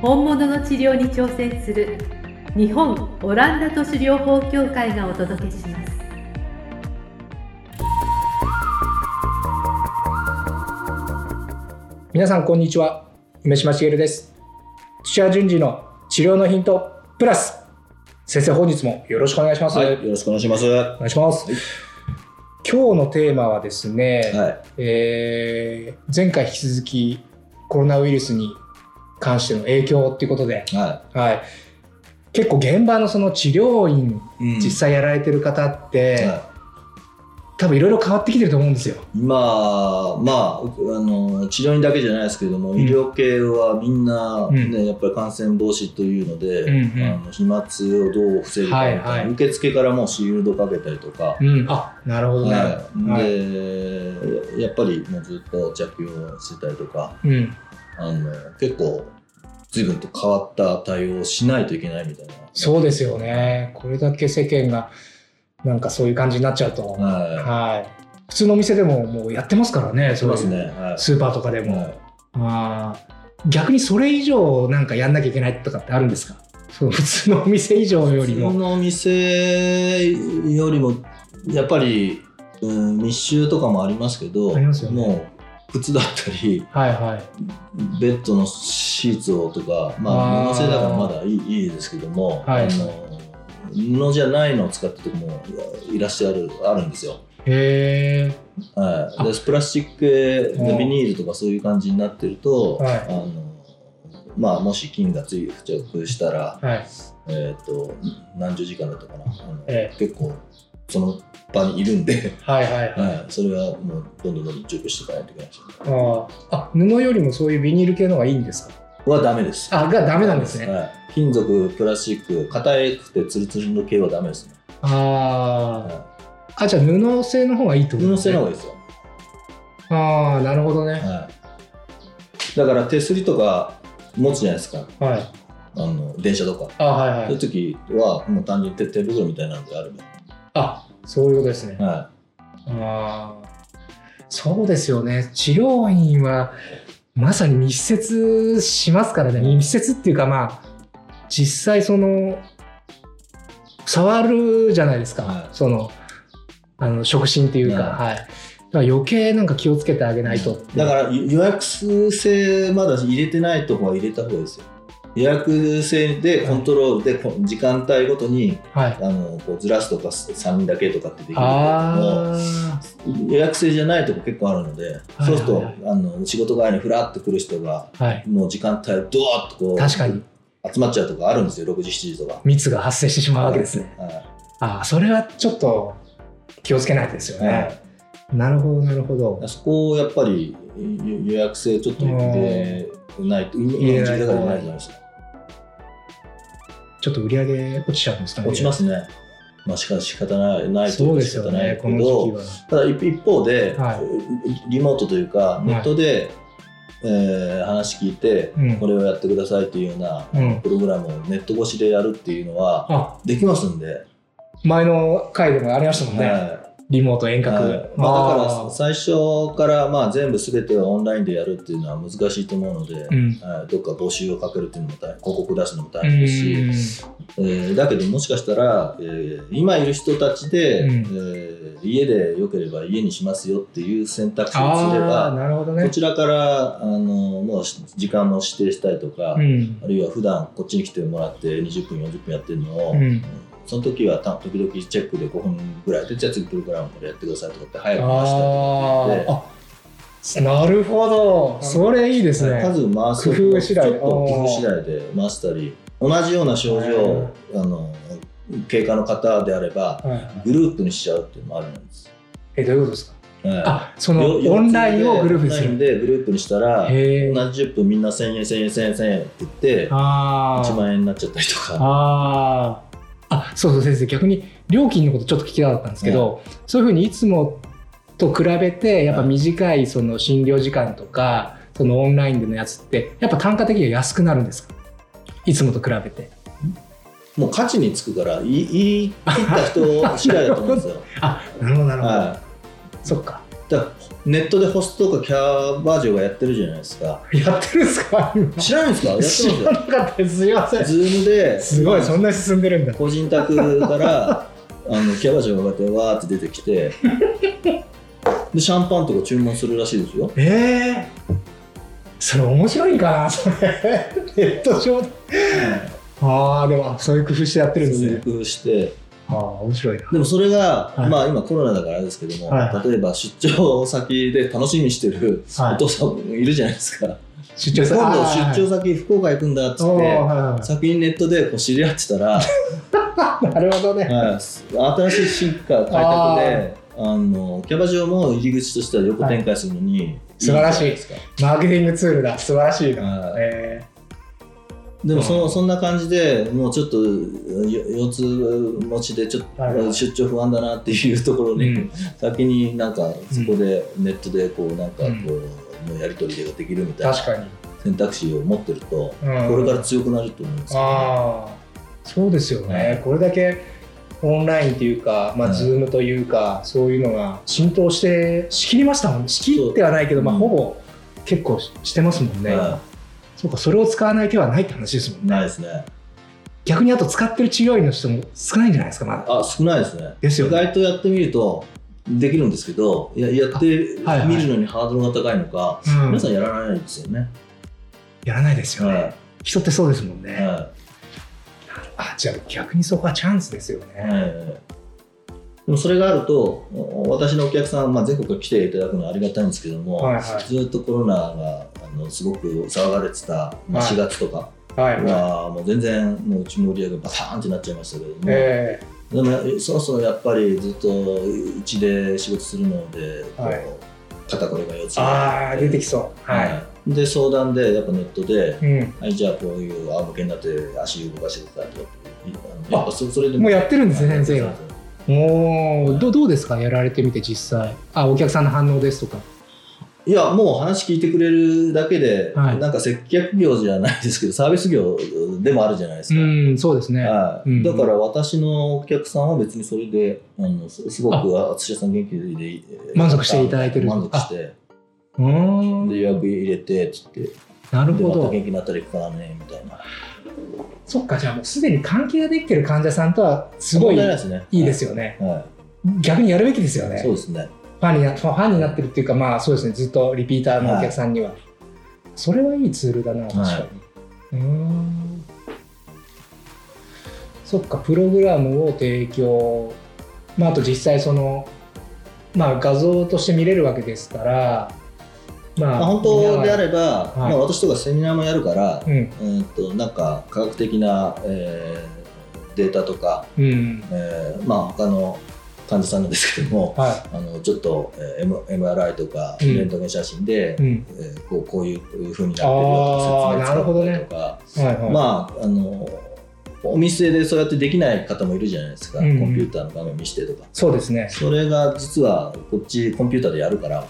本物の治療に挑戦する日本オランダ都市療法協会がお届けします。皆さんこんにちは。梅島茂です。土屋順次の治療のヒントプラス。先生本日もよろしくお願いします、はい、よろしくお願いします。お願いします、今日のテーマはですね、はい。えー前回引き続きコロナウイルスに関しての影響っていうことで、ははい、結構現場のその治療院い。実際やられてる方って、は多分いろいろ変わってきてると思うんですよ。い、今、まあ、あの、治療院だけじゃないですけれども、うん。医療系はみんな、うん。ね、やっぱり感染防止というので、うんうん。あの飛沫をどう防ぐかみたいな、はいはい。受付からもうシールドかけたりとか、うん、あなるほどね。はい。はい。で、やっぱりもうずっと着用してたりとか、うん、あの、結構、随分と変わった対応をしないといけないみたいな。そうですよね。これだけ世間がなんかそういう感じになっちゃうと、ははい。普通のお店でももうやってますからね、そういうますね。はい。スーパーとかでも。はいあー逆にそれ以上なんかやんなきゃいけないとかってあるんですか？そう普通のお店以上よりも。普通のお店よりもやっぱり、うん、密集とかもありますけどありますよねもう靴だったりはいはい。ベッドのシーツをとかまあ布製だからまだいいいいですけども、はいあの布じゃないのを使ってるとこもいらっしゃるあるんですよ。へえ。はい、でプラスチックビニールとかそういう感じになってると、はいあのまあ、もし菌がつい付着したら、はい。えー、と何十時間だったかなあの、え結構その場にいるんで、はいはい。はい。はい、それはもうどんどんどんどん除去していかないといけないしあー。あ、布よりもそういうビニール系の方がいいんですか？はダメです。あ、がダメなんですね。はい、金属プラスチック硬くてツルツルの系はダメですね、ああ。はあ、じゃあ布製の方がいいってい、布ことですね。製の方がいいですよ、ああ、なるほどね。はい、だから手すりとか持つじゃないですか。はい。あの電車とか、あはいはい。そういう時はもう単純に手手袋みたいなのであれあ、そういうことですね。ば、はああ。そうですよね。治療院はまさに密接しますからね。密接っていうかまあ、実際その、触るじゃないですか。はいその、あの、触診っていうか、ははい。だから余計なんか気をつけてあげないとだから予約制まだ入れてないとこは入れた方がいいですよ予約制でコントロールでこ時間帯ごとにはい。あのこうずらすとか3人だけとかってできるけどもあ予約制じゃないとこ結構あるので、はいそうすると、はいあの仕事帰りにふらっと来る人があ。はい。もう時間帯ドワッとこう確かに集まっちゃうとかあるんですよ6時7時とか。密が発生してしまうわけですね。はいああ、それはちょっと気をつけないとですよね。はいなるほど、なるほど。そこをやっぱり予約制ちょっと入れないと今入れないとの時代だからないじゃないですかちょっと売り上げ落ちちゃうんですかね。落ちますね。まあしか仕方ないないという仕方ないけど、は。ただ一一方で、はリモートというかネットで、えー話聞いて、うんこれをやってくださいっていうような、うんプログラムをネット越しでやるっていうのはあ、できますんで、前の回でもありましたもんね。はいリモート遠隔。はいまあ、だから最初からまあ全部全てをオンラインでやるっていうのは難しいと思うので、うん。はい、どっか募集をかけるっていうのも大変広告出すのも大う変ですし、んえーだけどもしかしたら、えー今いる人たちで、うんえー家でよければ家にしますよっていう選択肢をすればなるほどね。こちらからあのもう時間も指定したりとか、うん。あるいは普段こっちに来てもらって20分40分やってるのを、うんその時はた時々チェックで5分ぐらいでじゃあ次プログラムこれやってくださいとかって早く回したりとかああ、なるほど。それいいですね。数回す工夫次第。ちょっと工夫次第で回したり同じような症状、あの経過の方であればグループにしちゃうっていうのもあるんです。え、どういうことですか？はい。あそのよオンラインをグループにすオンラインるでグループにしたら、同じ10分みんな1000円、1000円、1000円、1000円って言って、1あー。万円になっちゃったりとか。あーあそうそう先生逆に料金のことちょっと聞きたかったんですけど、そういうふうにいつもと比べてやっぱ短いその診療時間とかそのオンラインでのやつってやっぱ単価的には安くなるんですか？いつもと比べて。もう価値につくから、言い切った人次第だと思うんですよ。あなるほどなるほど、はそっか。い。だネットでホストとかキャバ嬢がやってるじゃないですか。やってるんですか？今知らないんですか？やってますよ。知らな。かったです。すいません。ズームで、すごいそんなに進んでるんだ。個人宅から あのキャバ嬢がこうやってわーって出てきてでシャンパンとか注文するらしいですよ。ええそれ面白いんかな？それ。ネット上で。ああでもそういう工夫してやってるんですね。そういう工夫してああ面白いな。でもそれが、はい。まあ今コロナだからあれですけども、はい。はい例えば出張先で楽しみにしてるはい。お父さんもいるじゃないですか、出で今度あ出張先福岡行くんだっつーって、はいは先にネットでこう知り合ってたら、い なるほどね。はい、新しい進化開拓であのキャバ嬢も入り口としては横展開するのに、素晴らしい。マーケティングツールだ。素晴らしいな、はい。えでもその、うん。そんな感じでもうちょっとよ腰痛持ちでちょっと出張不安だなっていうところに、うん。先になんかそこでネットでこうなんかこうん。う、のやり取りができるみたいな確かに、選択肢を持ってると、うん。これから強くなると思うんですよ、ああそうですよね、はい。これだけオンラインというか、まあ、はい。ズームというか、そういうのが浸透してしきりましたもんね。しきってはないけど、まあ、うんほぼ結構ししてますもんね、はそうかそれを使わない手はないって話ですもんい、ないねですね。逆にあと使ってる治療院の人も少ないんじゃないですかまだ。あ少ないですね。ですよね。意外とやってみるとできるんですけどややってはいはいみるのにハードルが高いのか、うん。皆さんやらないんですよね、やらないですよね、は人ってそうですもんいね、はあじゃあ逆にそこはチャンスですよね、いはいでもそれがあると私のお客さん、まあ、全国から来ていただくのはありがたいんですけども、はいはい。ずっとコロナがあのすごく騒がれてた、まあ、はい。4月とかはもう全然もううちの売り上げバターンってなっちゃいましたけども、えでもそろそろやっぱりずっとうちで仕事するので、こうはい。肩こりが腰痛ー、ああ出てきそう。はい、はい、で相談でやっぱネットで、うん。はい、じゃあこういう仰向けになって足動かしてくださいとかやっぱそそれでもうやってるんですねはい先生がおおどどうですか？やられてみて実際。あお客さんの反応ですとかいやもう話聞いてくれるだけで、はい。なんか接客業じゃないですけどサービス業でもあるじゃないですか、うんそうですね、はい。うん。だから私のお客さんは別にそれであのすすごくあ。土屋さん元気でえー満足していただいてる。満足してうーん。で予約入れてっつって。なるほど。でまた元気になったら行くからねみたいな。そっかじゃあもうすでに関係ができてる患者さんとはすごいいですね。い。いですよね、はい、逆にやるべきですよはいね。そうですねファンになファンになってるっていうかまあそうですねずっとリピーターのお客さんには、それはいいツールだな確かに、はうーん。そっかプログラムを提供。まああと実際そのまあ画像として見れるわけですからままあ、本当であれば、はい。まあ、私とかセミナーもやるから、うん。えー、となんか科学的な、えーデータとか、うん。えーまあ他の患者さんなんですけどもはあのちょっと、えー M- MRI とかうん。レントゲン写真で、い、うん。えーこうこういうふうになってるよとかなるほどね。とか、はいはい。まああのお店でそうやってできない方もいるじゃないですか、うん。うんコンピューターの画面見してとか。そうですね。それが実はこっちコンピューターでやるから、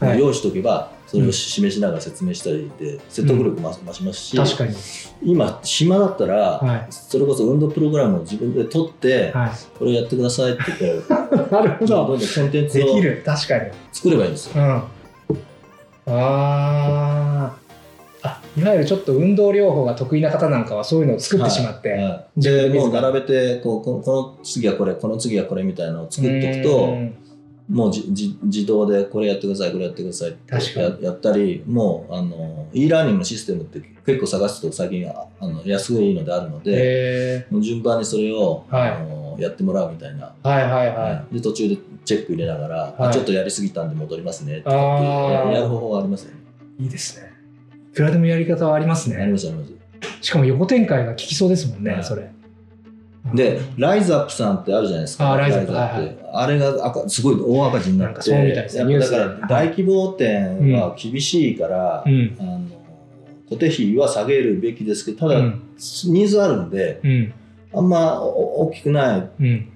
はい。用意しておけばそれを示しながら説明したりで説得力も増しますし、確かに。今暇だったら、はい。それこそ運動プログラムを自分で取って、はい。これやってくださいって言ってなるほど。どんどんコンテンツをできる。確かに。作ればいいんですよ。うん。あー。あいわゆるちょっと運動療法が得意な方なんかはそういうのを作ってしまって、はい。自分でもう並べてこうこの次はこれこの次はこれみたいなのを作っておくとうん。もうじじ自動でこれやってくださいこれやってくださいってややったりもうあの e ラーニングのシステムって結構探すと最近ああの安いのであるので、へもう順番にそれを、はい。あのやってもらうみたいな、ーはいはい。はで途中でチェック入れながら、はい。あちょっとやりすぎたんで戻りますねとかってやる方法はありますよね。いいいですねいくらでもやり方はありますありますあります。しかも横展開が効きそうですもんね、はいそれで、ライズアップさんってあるじゃないですか。あライズアップって。あれが赤すごい大赤字になって、そうみたいですねだから大規模店は厳しいから、うん。あの固定費は下げるべきですけど、ただ、うんニーズあるんで、うん。あんま大きくない。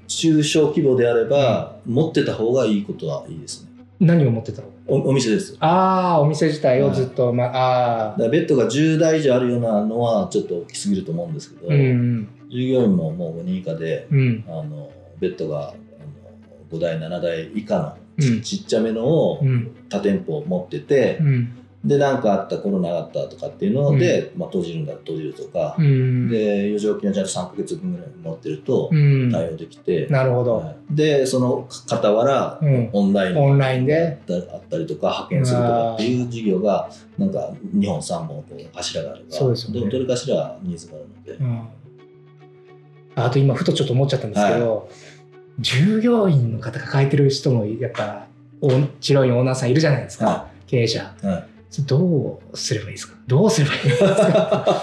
中小規模であれば、持ってた方がいいことはいいですね。何を持ってたの？おお店です。ああ、お店自体をずっと、まあ、ああだからベッドが10台以上あるようなのはちょっと大きすぎると思うんですけど、うん。従業員ももう5人以下で、うん。あのベッドがあの5台7台以下のうんちっちゃめのをうん。多店舗持っててう、ん。で何かあったコロナがあったとかっていうので、まあ、閉じるんだ閉じるとかう、ん。で余剰金をちゃんと3ヶ月分ぐらい持ってるとうん。対応できて、なるほど。はいでその傍ら、うんオンラインオンラインで？あったりとか派遣するとかっていう事業がなんか2本3本柱があればそうですよねどどれかしらニーズがあるので、うん。あと今、ふとちょっと思っちゃったんですけど、従業員の方抱えてる人も、やっぱ、お治療院オーナーさんいるじゃないですか。は経営者。いはいどうすればいいですか？どうすればいいですか？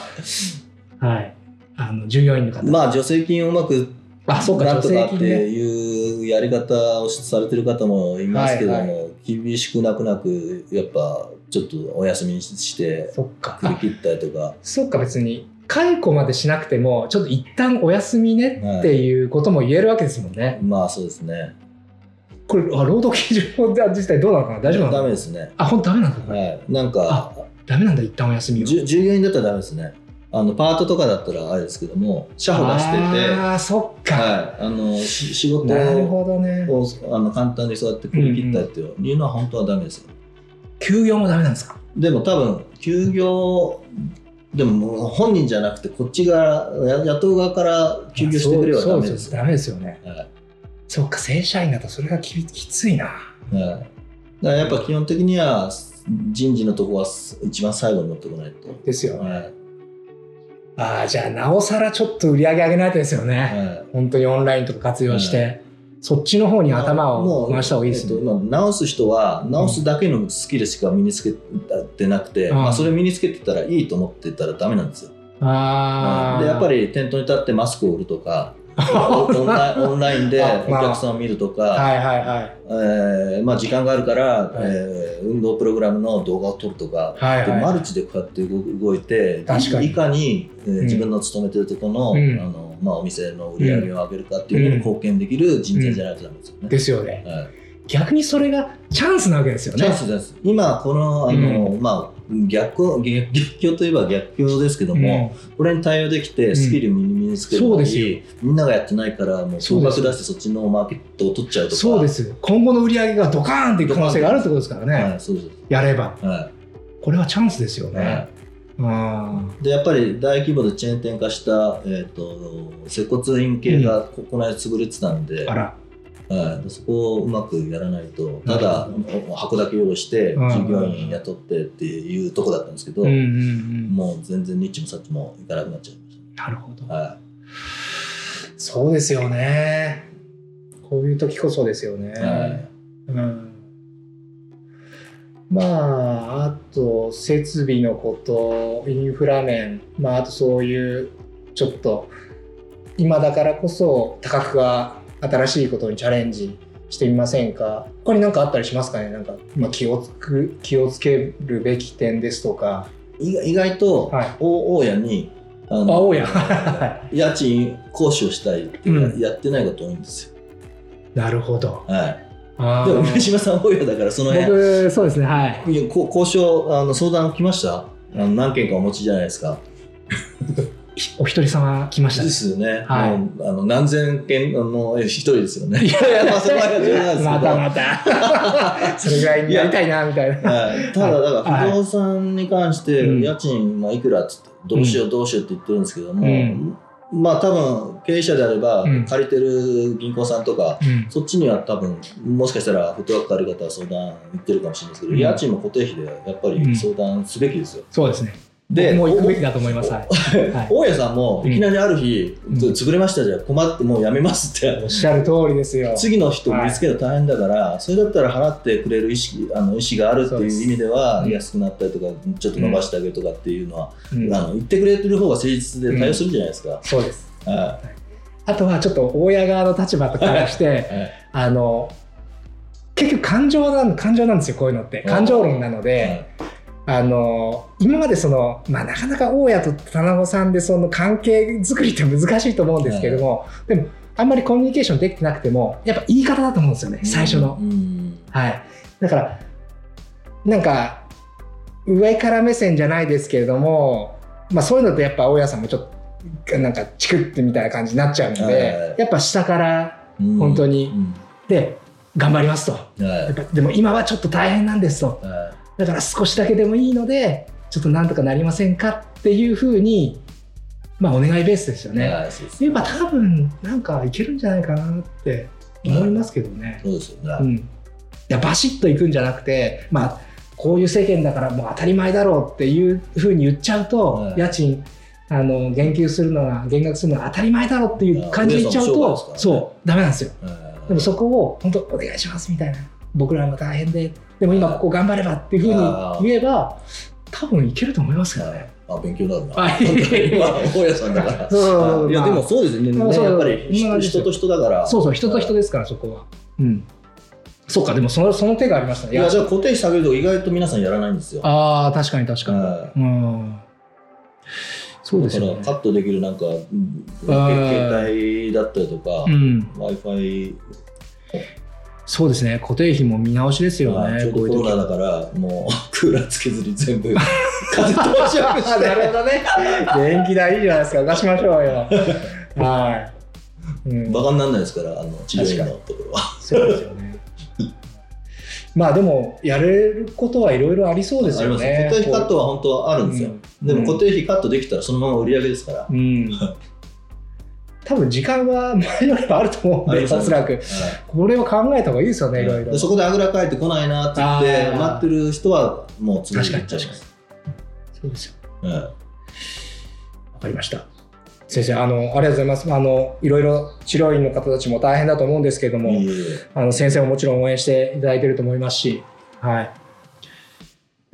はい。あの、従業員の方。まあ助成金をうまくあ、そうか、なんとかって。いうやり方をされてる方もいますけども、はい厳しくなくなくやっぱちょっとお休みにしてそっか。振り切ったりとかそっか、別に、解雇までしなくても、ちょっと一旦お休みねっていうことも言えるわけですもんね。まあそうですねこれ、あ労働基準法自体どうなのかな？大丈夫なのダメですねあ、本当ダメなんだ、はいなんかダメなんだ、一旦お休みは。じゅ従業員だったらダメですねあのパートとかだったらあれですけども社保出しててああ、そっか。はい、あのし仕事なるほどね。をあの簡単にそうやって振り切ったりっていうのは本当はダメですよ。休業もダメなんですか？でも多分休業でももう本人じゃなくてこっちがや雇う側から休業してくればダメですよ。ダメですよね。はいそっか、正社員だとそれがききついな。はい、だからやっぱ基本的には人事のとこは一番最後に持ってこないと。ですよね。はいああ、じゃあ、なおさらちょっと売り上げ上げないとですよね。はい本当にオンラインとか活用して、そっちの方に頭を回した方がいいですね。えっと今直す人は直すだけのスキルしか身につけてなくて、うんまあ、それ身につけてたらいいと思ってたらダメなんですよ。ああ。でやっぱり店頭に立ってマスクを売るとかオンライン オンラインでお客さんを見るとか、はいはいはい。えーまあ、時間があるから、いえー運動プログラムの動画を撮るとか、はいはいでマルチでこうやって動動いて確かにいいかに、えーん自分の勤めてるところの,、うんあのまあ、お店の売り上げを上げるかっていうのに貢献できる人材じゃないとダメですよね。ですよね。はい逆にそれがチャンスなわけですよね。チャンスです。今、この、あの、まあ、逆、逆 逆境といえば逆境ですけども、これに対応できて、スキル身につけるのそうですよに、みんながやってないから、もう、総額出してそっちのマーケットを取っちゃうとか。そうです。今後の売り上げがドカーンっていく可能性があるってことですからね。はい、そうです。やれば。はこれはチャンスですよい。ね。はあい、で、やっぱり大規模でチェーン店化した、えっ、と、接骨院系がここの間潰れてたんで、あら。はい、そこをうまくやらないと、ただ、箱だけ用意して、うん従業員雇ってっていうとこだったんですけど、うんうんうん。もう全然ニッチもサッチもいかなくなっちゃいましなるほど。た。はそうですよね。こういう時こそですよね。い。はいうんまあ、あと設備のこと、インフラ面、まあ、あとそういうちょっと今だからこそ多角が新しいことにチャレンジしてみませんか？他に何かあったりしますかね？なんか、まあ、気をつく気をつけるべき点ですとか。意外意外と、はい大大家にああ大家 賃交渉したいってうんやってないこと多いんですよ。なるほど。はい。あでも、ー上島さん大家だから、その辺、僕、そうですね、はい。交渉、あの相談来ました？あの何件かお持ちじゃないですか。お一人様来ましたでね。すよね。はいあの何千件あのえ一人ですよね。いやいや まあそこは冗談ですけどまたまた。それぐらいにやりたいな、みたいな。はい、ただ、だから不動産に関して、うん家賃、まあ、いくらっつって、どうしよう、どうしようって言ってるんですけども、うんまあ、多分経営者であればうん、借りてる銀行さんとか、うんそっちには多分、もしかしたら、フットワークある方は相談行ってるかもしれないですけど、うん家賃も固定費でやっぱり相談すべきですよ。そうですね。で、もう行くべきだと思います。はい。はい。大家さんもいきなりある日、うん。つ潰れましたじゃ困ってもうやめますって、おっしゃる通りですよ。次の人見つけるの大変だから、それだったら払ってくれる意識あの意思があるっていう意味では安くなったりとかちょっと伸ばしてあげるとかっていうのは、うん。あの言ってくれてる方が誠実で対応するじゃないですか。そうです。はあとはちょっと親側の立場からして、はい。あの結局感情なん感情なんですよこういうのって。感情論なので、あの今までその、まあ、なかなか大家と棚子さんでその関係作りって難しいと思うんですけれども、でもあんまりコミュニケーションできてなくてもやっぱ言い方だと思うんですよね最初の。うんはい、だからなんか上から目線じゃないですけれども、まあ、そういうのってやっぱ大家さんもちょっとなんかチクってみたいな感じになっちゃうので、はい。やっぱ下からうん本当に。うん。で頑張りますと。はい。やっぱでも今はちょっと大変なんですと。はだから少しだけでもいいのでちょっとなんとかなりませんかっていうふうにまあお願いベースですよいね。はいそうですやっぱ多分なんかいけるんじゃないかなって思いますけどね。そうですよね。うん、いやバシッといくんじゃなくてまあこういう世間だからもう当たり前だろうっていうふうに言っちゃうと、はい。家賃あの言及するのが減額するのが当たり前だろうっていう感じで言っちゃうと、ね。そうダメなんですよ。はい。でもそこを本当お願いしますみたいな僕らも大変ででも今ここ頑張ればっていうふうに言えば多分いけると思いますけどね。あ勉強になるな。大家さんだから。そういやまあでもそうですね。やっぱり今人人と人だから。そうそう人と人ですからそこは。うんそうかでもそのその手がありましたね。いやじゃあ固定費下げると意外と皆さんやらないんですよ。ああ確かに確かに。はうんそうですよねカ。ットできるなんか携帯だったりとかう、ん、Wi-Fi そうですね固定費も見直しですよね。コロナだからもう クーラーつけずに全部 風通しよくしなるてほどね。電気代いいじゃないですか。出しましょうよ。はい。うん、バカにならないですからあの治療院のところは。そうですよね。まあでもやれることはいろいろありそうですよね。固定費カットは本当はあるんですよ。うんでも固定費カットできたらそのまま売り上げですから。うん。うん多分時間は前よりもあると思うんで、おそらく。はいこれを考えた方がいいですよね、いろいろ。でそこであぐらかいてこないなって言って待ってる人はもう次に行っちゃ。そうですよ。はいわかりました。先生、あの、ありがとうございます。あの、いろいろ治療院の方たちも大変だと思うんですけれども、あの、先生ももちろん応援していただいていると思いますし、はい。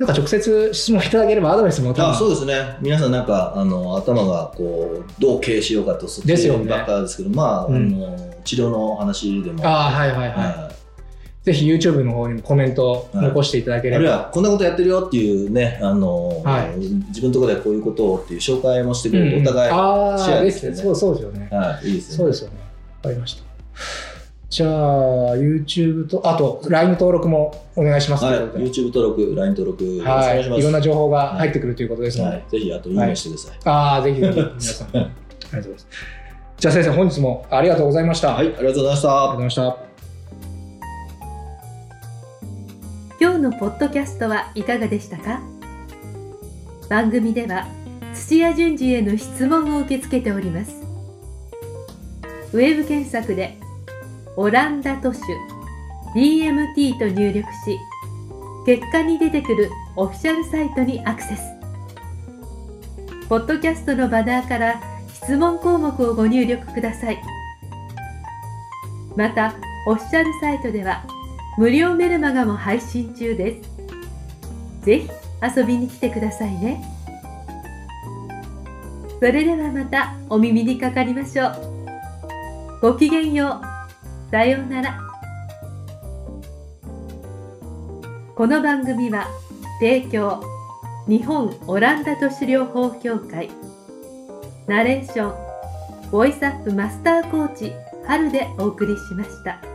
なんか直接質問いただければアドバイスもあそうですね皆さんなんかあの頭がこうどう経営しようかとそっちばっかですけどまあ,、うんあの治療の話でもああ、はいはいはい。はぜひ YouTube の方にもコメント残していただけい、あるいれば。はこんなことやってるよっていうねあの、はい自分のところではこういうことをっていう紹介もしてくれる、うんお互い、ああ、シェアでですすね。ねそうそうですよね。はい、いいですよねそうですよね。わかりました。じゃあ、YouTube と、あと、LINE 登録もお願いしますはい YouTube 登録 LINE 登録はい。願いしますいろんな情報が入ってくるということですので、はい、ぜひあといいねしてくださいああ、ぜひぜひ、皆さん。ありがとうございます。じゃあ先生、本日もありがとうございました。はい、ありがとうございましたありがとうございました。今日のポッドキャストはいかがでしたか？番組では土屋順次への質問を受け付けておりますウェブ検索で「オランダ都市 DMT」と入力し結果に出てくるオフィシャルサイトにアクセスポッドキャストのバナーから質問項目をご入力くださいまたオフィシャルサイトでは無料メルマガも配信中です。ぜひ遊びに来てくださいね。それではまたお耳にかかりましょう。ごきげんよう。さようなら。この番組は提供日本オランダ都市療法協会ナレーションボイスアップマスターコーチ春でお送りしました。